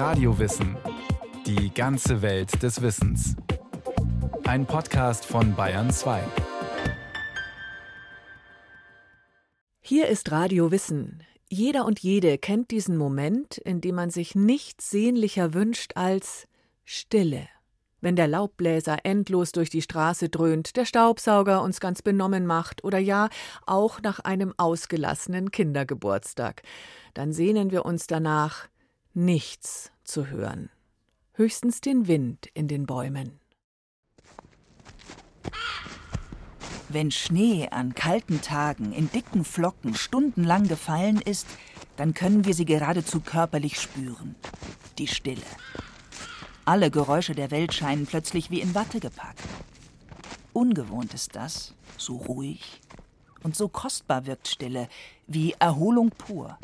Radiowissen. Die ganze Welt des Wissens. Ein Podcast von Bayern 2. Hier ist Radio Wissen. Jeder und jede kennt diesen Moment, in dem man sich nichts sehnlicher wünscht als Stille. Wenn der Laubbläser endlos durch die Straße dröhnt, der Staubsauger uns ganz benommen macht oder ja auch nach einem ausgelassenen Kindergeburtstag, dann sehnen wir uns danach, nichts zu hören. Höchstens den Wind in den Bäumen. Wenn Schnee an kalten Tagen in dicken Flocken stundenlang gefallen ist, dann können wir sie geradezu körperlich spüren. Die Stille. Alle Geräusche der Welt scheinen plötzlich wie in Watte gepackt. Ungewohnt ist das, so ruhig. Und so kostbar wirkt Stille, wie Erholung pur.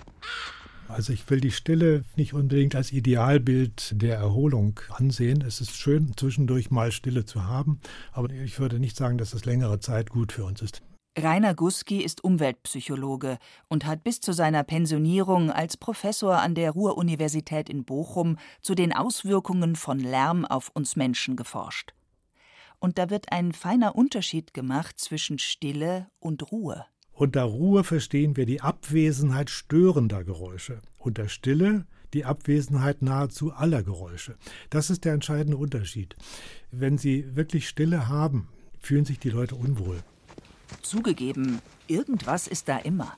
Also ich will die Stille nicht unbedingt als Idealbild der Erholung ansehen. Es ist schön, zwischendurch mal Stille zu haben, aber ich würde nicht sagen, dass das längere Zeit gut für uns ist. Rainer Guski ist Umweltpsychologe und hat bis zu seiner Pensionierung als Professor an der Ruhr-Universität in Bochum zu den Auswirkungen von Lärm auf uns Menschen geforscht. Und da wird ein feiner Unterschied gemacht zwischen Stille und Ruhe. Unter Ruhe verstehen wir die Abwesenheit störender Geräusche. Unter Stille die Abwesenheit nahezu aller Geräusche. Das ist der entscheidende Unterschied. Wenn Sie wirklich Stille haben, fühlen sich die Leute unwohl. Zugegeben, irgendwas ist da immer.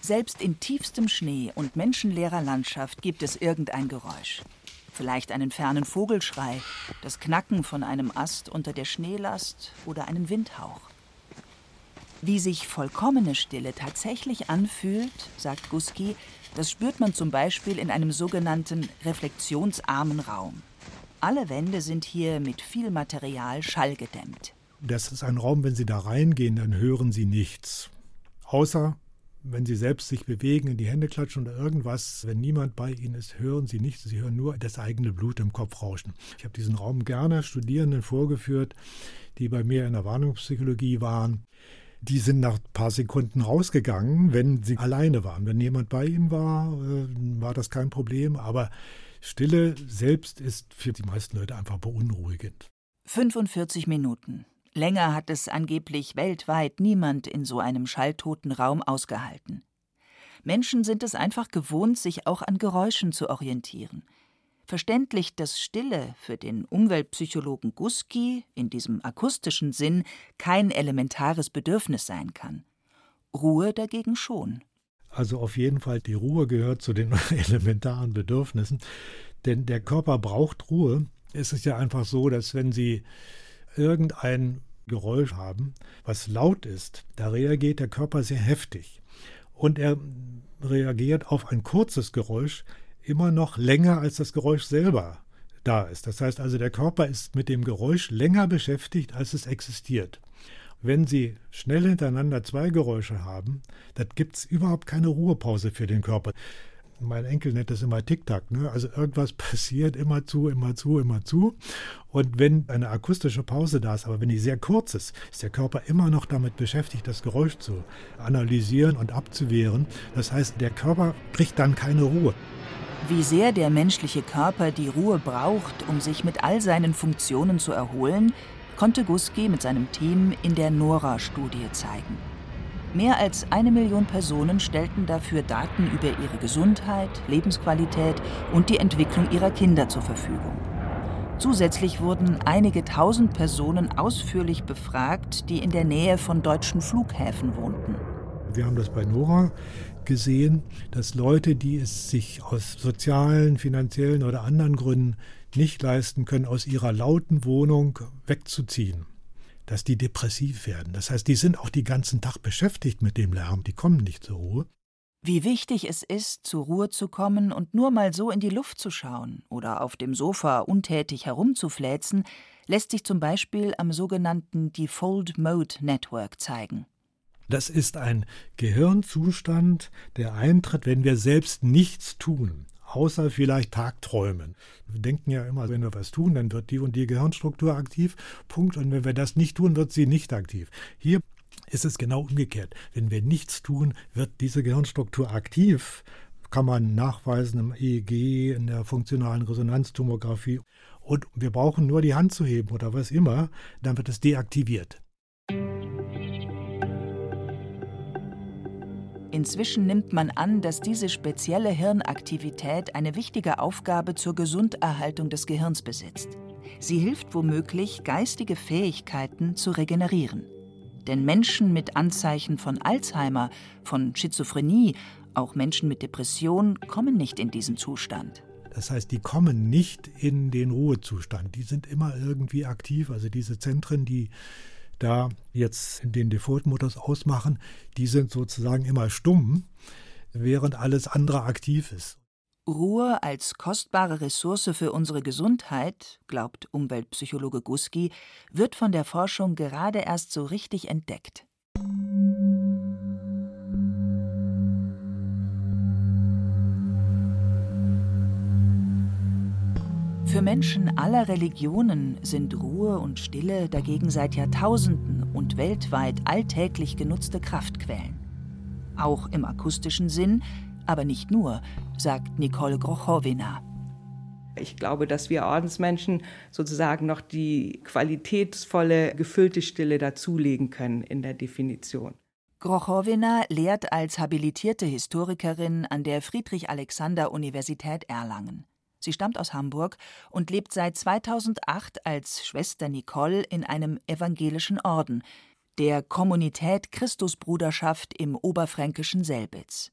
Selbst in tiefstem Schnee und menschenleerer Landschaft gibt es irgendein Geräusch. Vielleicht einen fernen Vogelschrei, das Knacken von einem Ast unter der Schneelast oder einen Windhauch. Wie sich vollkommene Stille tatsächlich anfühlt, sagt Guski, das spürt man zum Beispiel in einem sogenannten reflexionsarmen Raum. Alle Wände sind hier mit viel Material schallgedämmt. Das ist ein Raum, wenn Sie da reingehen, dann hören Sie nichts. Außer wenn Sie selbst sich bewegen, in die Hände klatschen oder irgendwas, wenn niemand bei Ihnen ist, hören Sie nichts. Sie hören nur das eigene Blut im Kopf rauschen. Ich habe diesen Raum gerne Studierenden vorgeführt, die bei mir in der Warnungspsychologie waren die sind nach ein paar Sekunden rausgegangen, wenn sie alleine waren. Wenn jemand bei ihnen war, äh, war das kein Problem. Aber Stille selbst ist für die meisten Leute einfach beunruhigend. 45 Minuten. Länger hat es angeblich weltweit niemand in so einem schalltoten Raum ausgehalten. Menschen sind es einfach gewohnt, sich auch an Geräuschen zu orientieren. Verständlich, dass Stille für den Umweltpsychologen Guski in diesem akustischen Sinn kein elementares Bedürfnis sein kann. Ruhe dagegen schon. Also auf jeden Fall, die Ruhe gehört zu den elementaren Bedürfnissen, denn der Körper braucht Ruhe. Es ist ja einfach so, dass wenn Sie irgendein Geräusch haben, was laut ist, da reagiert der Körper sehr heftig. Und er reagiert auf ein kurzes Geräusch immer noch länger als das Geräusch selber da ist. Das heißt also, der Körper ist mit dem Geräusch länger beschäftigt, als es existiert. Wenn Sie schnell hintereinander zwei Geräusche haben, dann gibt es überhaupt keine Ruhepause für den Körper. Mein Enkel nennt das immer Tick-Tack. Ne? Also irgendwas passiert immer zu, immer zu, immer zu. Und wenn eine akustische Pause da ist, aber wenn die sehr kurz ist, ist der Körper immer noch damit beschäftigt, das Geräusch zu analysieren und abzuwehren. Das heißt, der Körper kriegt dann keine Ruhe. Wie sehr der menschliche Körper die Ruhe braucht, um sich mit all seinen Funktionen zu erholen, konnte Guski mit seinem Team in der NORA-Studie zeigen. Mehr als eine Million Personen stellten dafür Daten über ihre Gesundheit, Lebensqualität und die Entwicklung ihrer Kinder zur Verfügung. Zusätzlich wurden einige tausend Personen ausführlich befragt, die in der Nähe von deutschen Flughäfen wohnten. Wir haben das bei Nora gesehen, dass Leute, die es sich aus sozialen, finanziellen oder anderen Gründen nicht leisten können, aus ihrer lauten Wohnung wegzuziehen, dass die depressiv werden. Das heißt, die sind auch den ganzen Tag beschäftigt mit dem Lärm, die kommen nicht zur Ruhe. Wie wichtig es ist, zur Ruhe zu kommen und nur mal so in die Luft zu schauen oder auf dem Sofa untätig herumzufläzen, lässt sich zum Beispiel am sogenannten Default Mode Network zeigen. Das ist ein Gehirnzustand, der eintritt, wenn wir selbst nichts tun, außer vielleicht Tagträumen. Wir denken ja immer, wenn wir was tun, dann wird die und die Gehirnstruktur aktiv. Punkt. Und wenn wir das nicht tun, wird sie nicht aktiv. Hier ist es genau umgekehrt. Wenn wir nichts tun, wird diese Gehirnstruktur aktiv kann man nachweisen im EEG, in der funktionalen Resonanztomographie. Und wir brauchen nur die Hand zu heben oder was immer, dann wird es deaktiviert. Inzwischen nimmt man an, dass diese spezielle Hirnaktivität eine wichtige Aufgabe zur Gesunderhaltung des Gehirns besitzt. Sie hilft womöglich, geistige Fähigkeiten zu regenerieren. Denn Menschen mit Anzeichen von Alzheimer, von Schizophrenie, auch Menschen mit Depression kommen nicht in diesen Zustand. Das heißt, die kommen nicht in den Ruhezustand. Die sind immer irgendwie aktiv. Also diese Zentren, die da jetzt den Default-Modus ausmachen, die sind sozusagen immer stumm, während alles andere aktiv ist. Ruhe als kostbare Ressource für unsere Gesundheit, glaubt Umweltpsychologe Guski, wird von der Forschung gerade erst so richtig entdeckt. Für Menschen aller Religionen sind Ruhe und Stille dagegen seit Jahrtausenden und weltweit alltäglich genutzte Kraftquellen. Auch im akustischen Sinn, aber nicht nur, sagt Nicole Grochowina. Ich glaube, dass wir Ordensmenschen sozusagen noch die qualitätsvolle, gefüllte Stille dazulegen können in der Definition. Grochowina lehrt als habilitierte Historikerin an der Friedrich-Alexander-Universität Erlangen. Sie stammt aus Hamburg und lebt seit 2008 als Schwester Nicole in einem evangelischen Orden, der Kommunität Christusbruderschaft im oberfränkischen Selbitz.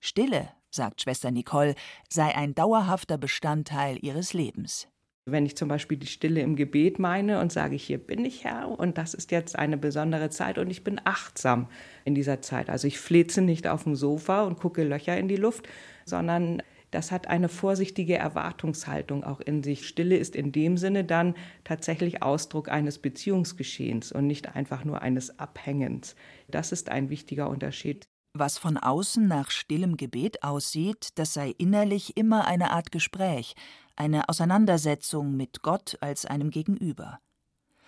Stille, sagt Schwester Nicole, sei ein dauerhafter Bestandteil ihres Lebens. Wenn ich zum Beispiel die Stille im Gebet meine und sage, hier bin ich Herr und das ist jetzt eine besondere Zeit und ich bin achtsam in dieser Zeit. Also ich fleze nicht auf dem Sofa und gucke Löcher in die Luft, sondern das hat eine vorsichtige Erwartungshaltung auch in sich. Stille ist in dem Sinne dann tatsächlich Ausdruck eines Beziehungsgeschehens und nicht einfach nur eines Abhängens. Das ist ein wichtiger Unterschied. Was von außen nach stillem Gebet aussieht, das sei innerlich immer eine Art Gespräch, eine Auseinandersetzung mit Gott als einem Gegenüber.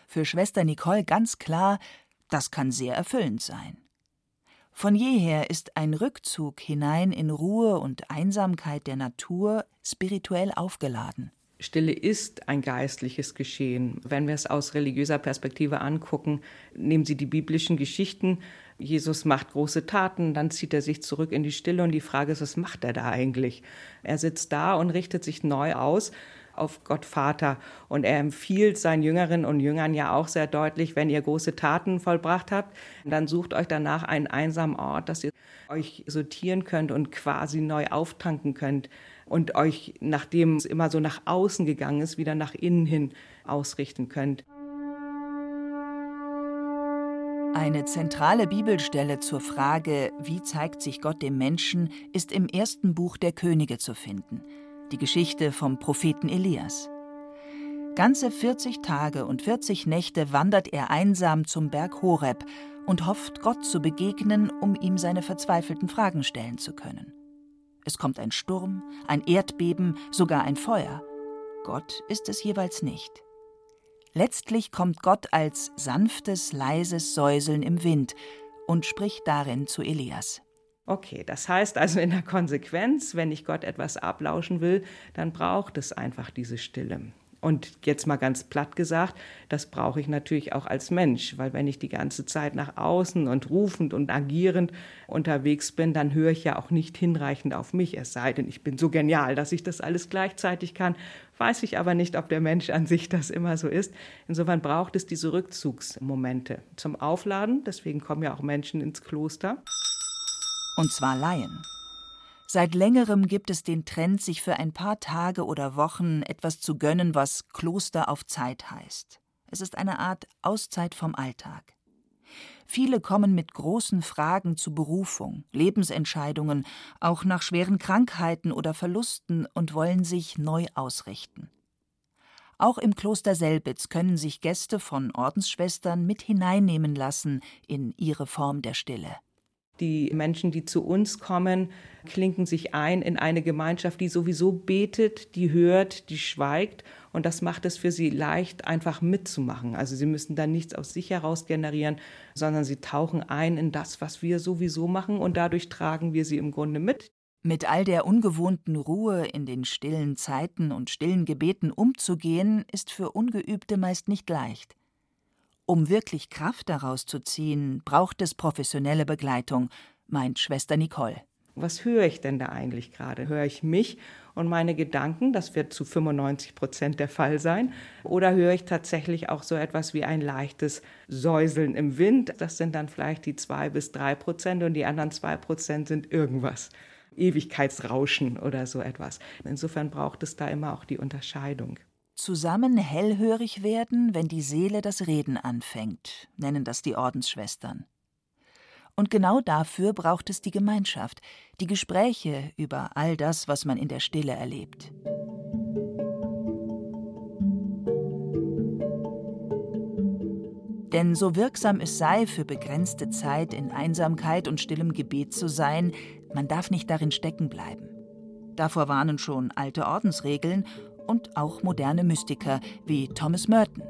Für Schwester Nicole ganz klar, das kann sehr erfüllend sein. Von jeher ist ein Rückzug hinein in Ruhe und Einsamkeit der Natur spirituell aufgeladen. Stille ist ein geistliches Geschehen. Wenn wir es aus religiöser Perspektive angucken, nehmen Sie die biblischen Geschichten. Jesus macht große Taten, dann zieht er sich zurück in die Stille und die Frage ist, was macht er da eigentlich? Er sitzt da und richtet sich neu aus auf Gott Vater. Und er empfiehlt seinen Jüngerinnen und Jüngern ja auch sehr deutlich, wenn ihr große Taten vollbracht habt, dann sucht euch danach einen einsamen Ort, dass ihr euch sortieren könnt und quasi neu auftanken könnt und euch, nachdem es immer so nach außen gegangen ist, wieder nach innen hin ausrichten könnt. Eine zentrale Bibelstelle zur Frage, wie zeigt sich Gott dem Menschen, ist im ersten Buch der Könige zu finden, die Geschichte vom Propheten Elias. Ganze 40 Tage und 40 Nächte wandert er einsam zum Berg Horeb und hofft, Gott zu begegnen, um ihm seine verzweifelten Fragen stellen zu können. Es kommt ein Sturm, ein Erdbeben, sogar ein Feuer. Gott ist es jeweils nicht. Letztlich kommt Gott als sanftes, leises Säuseln im Wind und spricht darin zu Elias. Okay, das heißt also in der Konsequenz, wenn ich Gott etwas ablauschen will, dann braucht es einfach diese Stille. Und jetzt mal ganz platt gesagt, das brauche ich natürlich auch als Mensch, weil wenn ich die ganze Zeit nach außen und rufend und agierend unterwegs bin, dann höre ich ja auch nicht hinreichend auf mich, es sei denn, ich bin so genial, dass ich das alles gleichzeitig kann, weiß ich aber nicht, ob der Mensch an sich das immer so ist. Insofern braucht es diese Rückzugsmomente zum Aufladen, deswegen kommen ja auch Menschen ins Kloster. Und zwar Laien. Seit längerem gibt es den Trend, sich für ein paar Tage oder Wochen etwas zu gönnen, was Kloster auf Zeit heißt. Es ist eine Art Auszeit vom Alltag. Viele kommen mit großen Fragen zu Berufung, Lebensentscheidungen, auch nach schweren Krankheiten oder Verlusten und wollen sich neu ausrichten. Auch im Kloster Selbitz können sich Gäste von Ordensschwestern mit hineinnehmen lassen in ihre Form der Stille. Die Menschen, die zu uns kommen, klinken sich ein in eine Gemeinschaft, die sowieso betet, die hört, die schweigt. Und das macht es für sie leicht, einfach mitzumachen. Also sie müssen dann nichts aus sich heraus generieren, sondern sie tauchen ein in das, was wir sowieso machen. Und dadurch tragen wir sie im Grunde mit. Mit all der ungewohnten Ruhe in den stillen Zeiten und stillen Gebeten umzugehen, ist für Ungeübte meist nicht leicht. Um wirklich Kraft daraus zu ziehen, braucht es professionelle Begleitung, meint Schwester Nicole. Was höre ich denn da eigentlich gerade? Höre ich mich und meine Gedanken? Das wird zu 95 Prozent der Fall sein. Oder höre ich tatsächlich auch so etwas wie ein leichtes Säuseln im Wind? Das sind dann vielleicht die zwei bis drei Prozent und die anderen zwei Prozent sind irgendwas. Ewigkeitsrauschen oder so etwas. Insofern braucht es da immer auch die Unterscheidung. Zusammen hellhörig werden, wenn die Seele das Reden anfängt, nennen das die Ordensschwestern. Und genau dafür braucht es die Gemeinschaft, die Gespräche über all das, was man in der Stille erlebt. Denn so wirksam es sei, für begrenzte Zeit in Einsamkeit und stillem Gebet zu sein, man darf nicht darin stecken bleiben. Davor warnen schon alte Ordensregeln und auch moderne Mystiker wie Thomas Merton.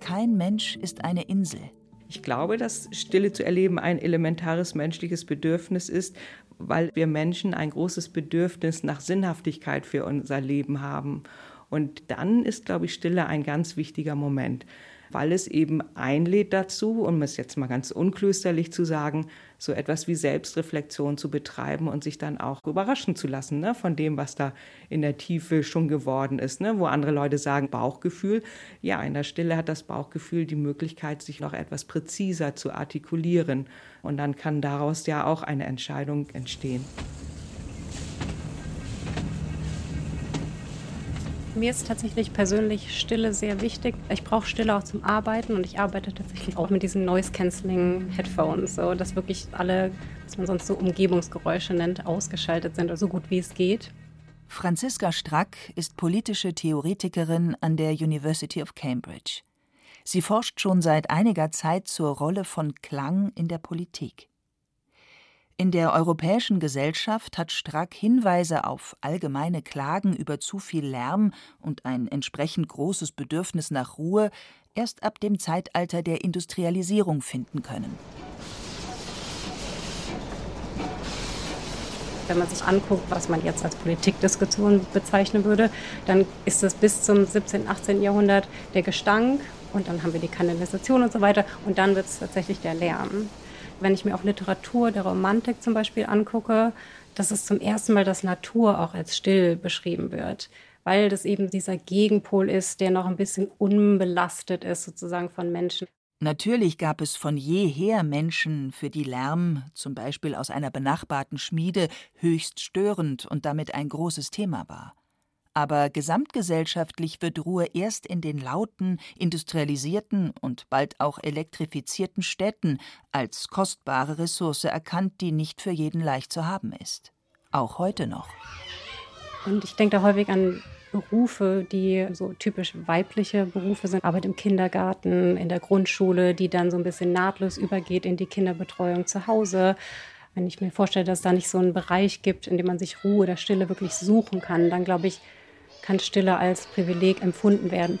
Kein Mensch ist eine Insel. Ich glaube, dass Stille zu erleben ein elementares menschliches Bedürfnis ist, weil wir Menschen ein großes Bedürfnis nach Sinnhaftigkeit für unser Leben haben. Und dann ist, glaube ich, Stille ein ganz wichtiger Moment weil es eben einlädt dazu, um es jetzt mal ganz unklösterlich zu sagen, so etwas wie Selbstreflexion zu betreiben und sich dann auch überraschen zu lassen ne, von dem, was da in der Tiefe schon geworden ist. Ne, wo andere Leute sagen Bauchgefühl. Ja, in der Stille hat das Bauchgefühl die Möglichkeit, sich noch etwas präziser zu artikulieren. Und dann kann daraus ja auch eine Entscheidung entstehen. Mir ist tatsächlich persönlich Stille sehr wichtig. Ich brauche Stille auch zum Arbeiten und ich arbeite tatsächlich auch mit diesen Noise-Canceling-Headphones, so dass wirklich alle, was man sonst so Umgebungsgeräusche nennt, ausgeschaltet sind, also so gut wie es geht. Franziska Strack ist politische Theoretikerin an der University of Cambridge. Sie forscht schon seit einiger Zeit zur Rolle von Klang in der Politik. In der europäischen Gesellschaft hat Strack Hinweise auf allgemeine Klagen über zu viel Lärm und ein entsprechend großes Bedürfnis nach Ruhe erst ab dem Zeitalter der Industrialisierung finden können. Wenn man sich anguckt, was man jetzt als Politikdiskussion bezeichnen würde, dann ist es bis zum 17., 18. Jahrhundert der Gestank und dann haben wir die Kanalisation und so weiter und dann wird es tatsächlich der Lärm. Wenn ich mir auch Literatur der Romantik zum Beispiel angucke, dass es zum ersten Mal, dass Natur auch als still beschrieben wird, weil das eben dieser Gegenpol ist, der noch ein bisschen unbelastet ist sozusagen von Menschen. Natürlich gab es von jeher Menschen, für die Lärm, zum Beispiel aus einer benachbarten Schmiede, höchst störend und damit ein großes Thema war. Aber gesamtgesellschaftlich wird Ruhe erst in den lauten, industrialisierten und bald auch elektrifizierten Städten als kostbare Ressource erkannt, die nicht für jeden leicht zu haben ist. Auch heute noch. Und ich denke da häufig an Berufe, die so typisch weibliche Berufe sind, Arbeit im Kindergarten, in der Grundschule, die dann so ein bisschen nahtlos übergeht in die Kinderbetreuung zu Hause. Wenn ich mir vorstelle, dass es da nicht so einen Bereich gibt, in dem man sich Ruhe oder Stille wirklich suchen kann, dann glaube ich, kann Stille als Privileg empfunden werden.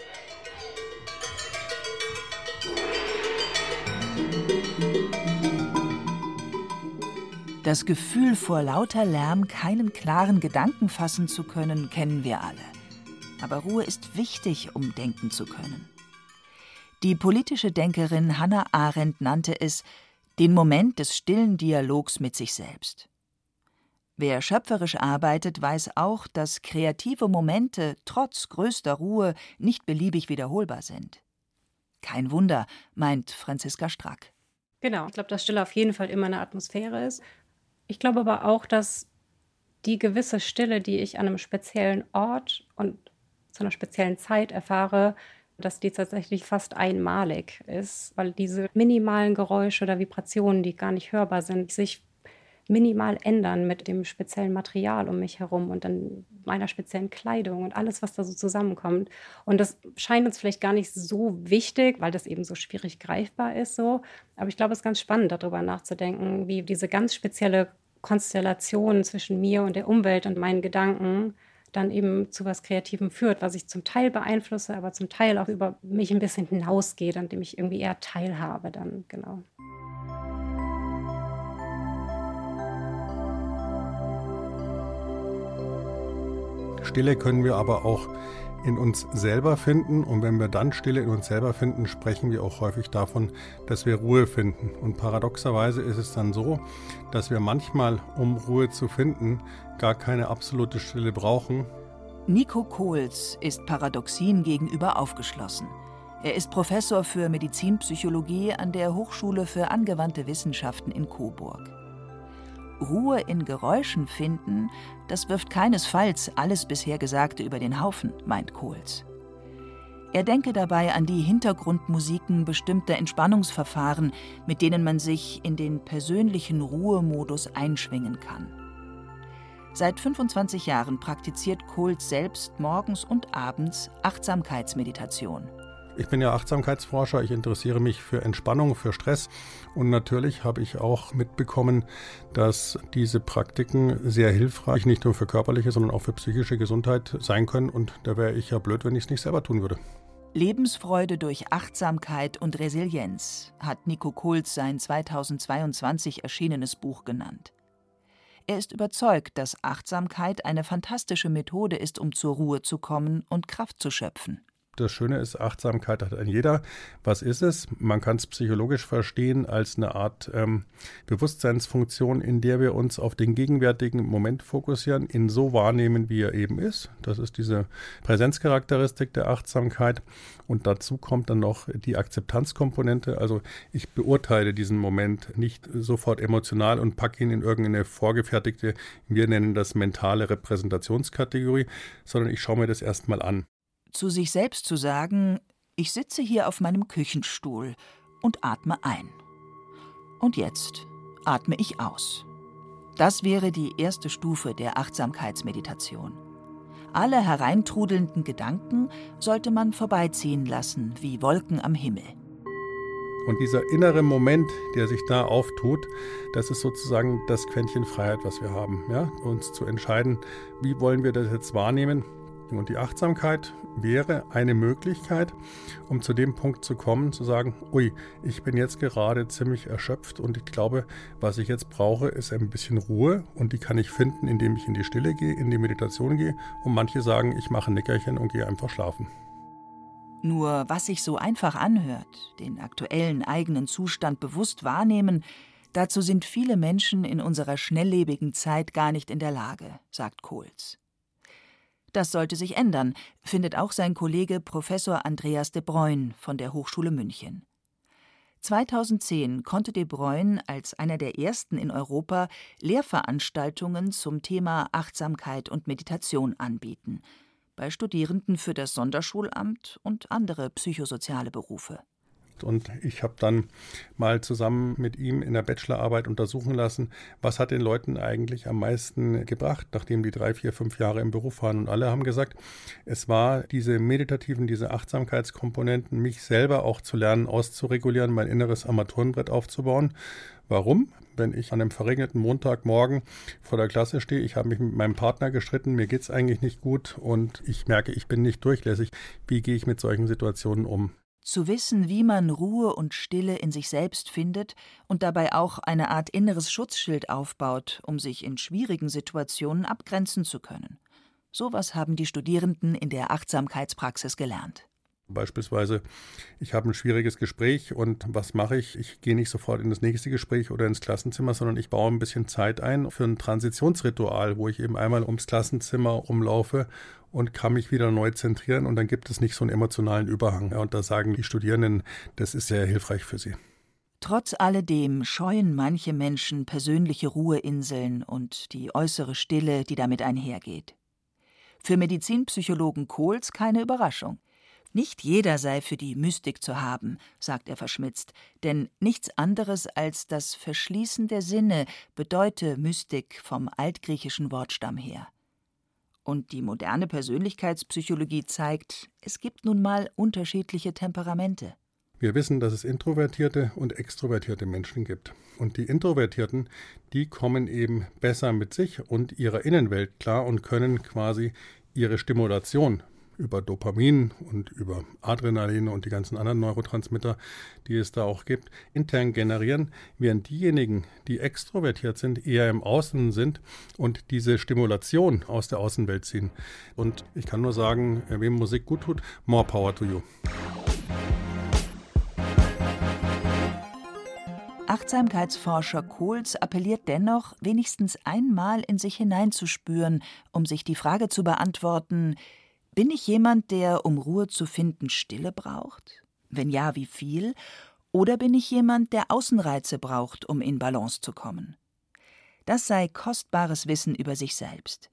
Das Gefühl, vor lauter Lärm keinen klaren Gedanken fassen zu können, kennen wir alle. Aber Ruhe ist wichtig, um denken zu können. Die politische Denkerin Hannah Arendt nannte es den Moment des stillen Dialogs mit sich selbst. Wer schöpferisch arbeitet, weiß auch, dass kreative Momente trotz größter Ruhe nicht beliebig wiederholbar sind. Kein Wunder, meint Franziska Strack. Genau, ich glaube, dass Stille auf jeden Fall immer eine Atmosphäre ist. Ich glaube aber auch, dass die gewisse Stille, die ich an einem speziellen Ort und zu einer speziellen Zeit erfahre, dass die tatsächlich fast einmalig ist, weil diese minimalen Geräusche oder Vibrationen, die gar nicht hörbar sind, sich minimal ändern mit dem speziellen Material um mich herum und dann meiner speziellen Kleidung und alles, was da so zusammenkommt. Und das scheint uns vielleicht gar nicht so wichtig, weil das eben so schwierig greifbar ist so. Aber ich glaube, es ist ganz spannend, darüber nachzudenken, wie diese ganz spezielle Konstellation zwischen mir und der Umwelt und meinen Gedanken dann eben zu was Kreativem führt, was ich zum Teil beeinflusse, aber zum Teil auch über mich ein bisschen hinausgeht, an dem ich irgendwie eher teilhabe dann, genau. Stille können wir aber auch in uns selber finden. Und wenn wir dann Stille in uns selber finden, sprechen wir auch häufig davon, dass wir Ruhe finden. Und paradoxerweise ist es dann so, dass wir manchmal, um Ruhe zu finden, gar keine absolute Stille brauchen. Nico Kohls ist Paradoxien gegenüber aufgeschlossen. Er ist Professor für Medizinpsychologie an der Hochschule für angewandte Wissenschaften in Coburg. Ruhe in Geräuschen finden, das wirft keinesfalls alles bisher Gesagte über den Haufen, meint Kohls. Er denke dabei an die Hintergrundmusiken bestimmter Entspannungsverfahren, mit denen man sich in den persönlichen Ruhemodus einschwingen kann. Seit 25 Jahren praktiziert Kohls selbst morgens und abends Achtsamkeitsmeditation. Ich bin ja Achtsamkeitsforscher, ich interessiere mich für Entspannung, für Stress und natürlich habe ich auch mitbekommen, dass diese Praktiken sehr hilfreich nicht nur für körperliche, sondern auch für psychische Gesundheit sein können und da wäre ich ja blöd, wenn ich es nicht selber tun würde. Lebensfreude durch Achtsamkeit und Resilienz hat Nico Kohls sein 2022 erschienenes Buch genannt. Er ist überzeugt, dass Achtsamkeit eine fantastische Methode ist, um zur Ruhe zu kommen und Kraft zu schöpfen das Schöne ist, Achtsamkeit hat ein jeder. Was ist es? Man kann es psychologisch verstehen als eine Art ähm, Bewusstseinsfunktion, in der wir uns auf den gegenwärtigen Moment fokussieren, ihn so wahrnehmen, wie er eben ist. Das ist diese Präsenzcharakteristik der Achtsamkeit. Und dazu kommt dann noch die Akzeptanzkomponente. Also ich beurteile diesen Moment nicht sofort emotional und packe ihn in irgendeine vorgefertigte, wir nennen das mentale Repräsentationskategorie, sondern ich schaue mir das erstmal an zu sich selbst zu sagen, ich sitze hier auf meinem Küchenstuhl und atme ein. Und jetzt atme ich aus. Das wäre die erste Stufe der Achtsamkeitsmeditation. Alle hereintrudelnden Gedanken sollte man vorbeiziehen lassen, wie Wolken am Himmel. Und dieser innere Moment, der sich da auftut, das ist sozusagen das Quäntchen Freiheit, was wir haben. Ja? Uns zu entscheiden, wie wollen wir das jetzt wahrnehmen und die Achtsamkeit wäre eine Möglichkeit, um zu dem Punkt zu kommen, zu sagen, ui, ich bin jetzt gerade ziemlich erschöpft und ich glaube, was ich jetzt brauche, ist ein bisschen Ruhe und die kann ich finden, indem ich in die Stille gehe, in die Meditation gehe und manche sagen, ich mache ein Nickerchen und gehe einfach schlafen. Nur was sich so einfach anhört, den aktuellen eigenen Zustand bewusst wahrnehmen, dazu sind viele Menschen in unserer schnelllebigen Zeit gar nicht in der Lage, sagt Kohls. Das sollte sich ändern, findet auch sein Kollege Professor Andreas de Bruyn von der Hochschule München. 2010 konnte de Bruyn als einer der ersten in Europa Lehrveranstaltungen zum Thema Achtsamkeit und Meditation anbieten, bei Studierenden für das Sonderschulamt und andere psychosoziale Berufe. Und ich habe dann mal zusammen mit ihm in der Bachelorarbeit untersuchen lassen, was hat den Leuten eigentlich am meisten gebracht, nachdem die drei, vier, fünf Jahre im Beruf waren. Und alle haben gesagt, es war diese meditativen, diese Achtsamkeitskomponenten, mich selber auch zu lernen, auszuregulieren, mein inneres Armaturenbrett aufzubauen. Warum? wenn ich an einem verregneten Montagmorgen vor der Klasse stehe, ich habe mich mit meinem Partner gestritten, mir geht es eigentlich nicht gut und ich merke, ich bin nicht durchlässig. Wie gehe ich mit solchen Situationen um? Zu wissen, wie man Ruhe und Stille in sich selbst findet und dabei auch eine Art inneres Schutzschild aufbaut, um sich in schwierigen Situationen abgrenzen zu können. Sowas haben die Studierenden in der Achtsamkeitspraxis gelernt. Beispielsweise, ich habe ein schwieriges Gespräch und was mache ich? Ich gehe nicht sofort in das nächste Gespräch oder ins Klassenzimmer, sondern ich baue ein bisschen Zeit ein für ein Transitionsritual, wo ich eben einmal ums Klassenzimmer umlaufe und kann mich wieder neu zentrieren und dann gibt es nicht so einen emotionalen Überhang. und da sagen die Studierenden, das ist sehr hilfreich für sie. Trotz alledem scheuen manche Menschen persönliche Ruheinseln und die äußere Stille, die damit einhergeht. Für Medizinpsychologen Kohls keine Überraschung. Nicht jeder sei für die Mystik zu haben, sagt er verschmitzt, denn nichts anderes als das Verschließen der Sinne bedeute Mystik vom altgriechischen Wortstamm her. Und die moderne Persönlichkeitspsychologie zeigt, es gibt nun mal unterschiedliche Temperamente. Wir wissen, dass es introvertierte und extrovertierte Menschen gibt. Und die Introvertierten, die kommen eben besser mit sich und ihrer Innenwelt klar und können quasi ihre Stimulation über Dopamin und über Adrenalin und die ganzen anderen Neurotransmitter, die es da auch gibt, intern generieren, während diejenigen, die extrovertiert sind, eher im Außen sind und diese Stimulation aus der Außenwelt ziehen. Und ich kann nur sagen, wem Musik gut tut, more power to you. Achtsamkeitsforscher Kohls appelliert dennoch, wenigstens einmal in sich hineinzuspüren, um sich die Frage zu beantworten, bin ich jemand, der, um Ruhe zu finden, Stille braucht? Wenn ja, wie viel? Oder bin ich jemand, der Außenreize braucht, um in Balance zu kommen? Das sei kostbares Wissen über sich selbst.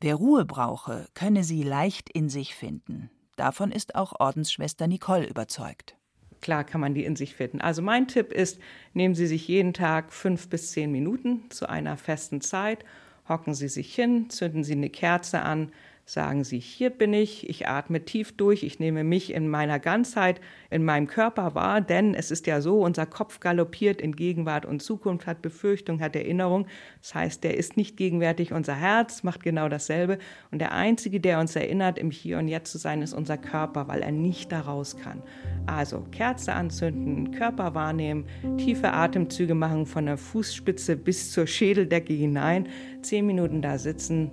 Wer Ruhe brauche, könne sie leicht in sich finden. Davon ist auch Ordensschwester Nicole überzeugt klar kann man die in sich finden. Also mein Tipp ist, nehmen Sie sich jeden Tag fünf bis zehn Minuten zu einer festen Zeit, hocken Sie sich hin, zünden Sie eine Kerze an, sagen Sie, hier bin ich, ich atme tief durch, ich nehme mich in meiner Ganzheit, in meinem Körper wahr, denn es ist ja so, unser Kopf galoppiert in Gegenwart und Zukunft, hat Befürchtung, hat Erinnerung. Das heißt, der ist nicht gegenwärtig, unser Herz macht genau dasselbe. Und der Einzige, der uns erinnert, im Hier und Jetzt zu sein, ist unser Körper, weil er nicht da raus kann. Also Kerze anzünden, Körper wahrnehmen, tiefe Atemzüge machen von der Fußspitze bis zur Schädeldecke hinein, zehn Minuten da sitzen,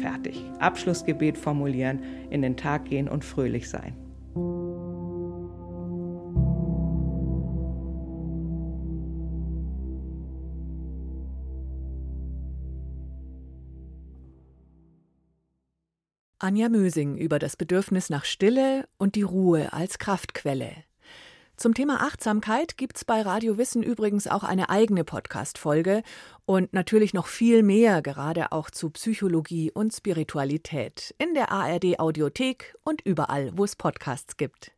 Fertig. Abschlussgebet formulieren, in den Tag gehen und fröhlich sein. Anja Mösing über das Bedürfnis nach Stille und die Ruhe als Kraftquelle. Zum Thema Achtsamkeit gibt's bei Radio Wissen übrigens auch eine eigene Podcast-Folge und natürlich noch viel mehr, gerade auch zu Psychologie und Spiritualität in der ARD Audiothek und überall, wo es Podcasts gibt.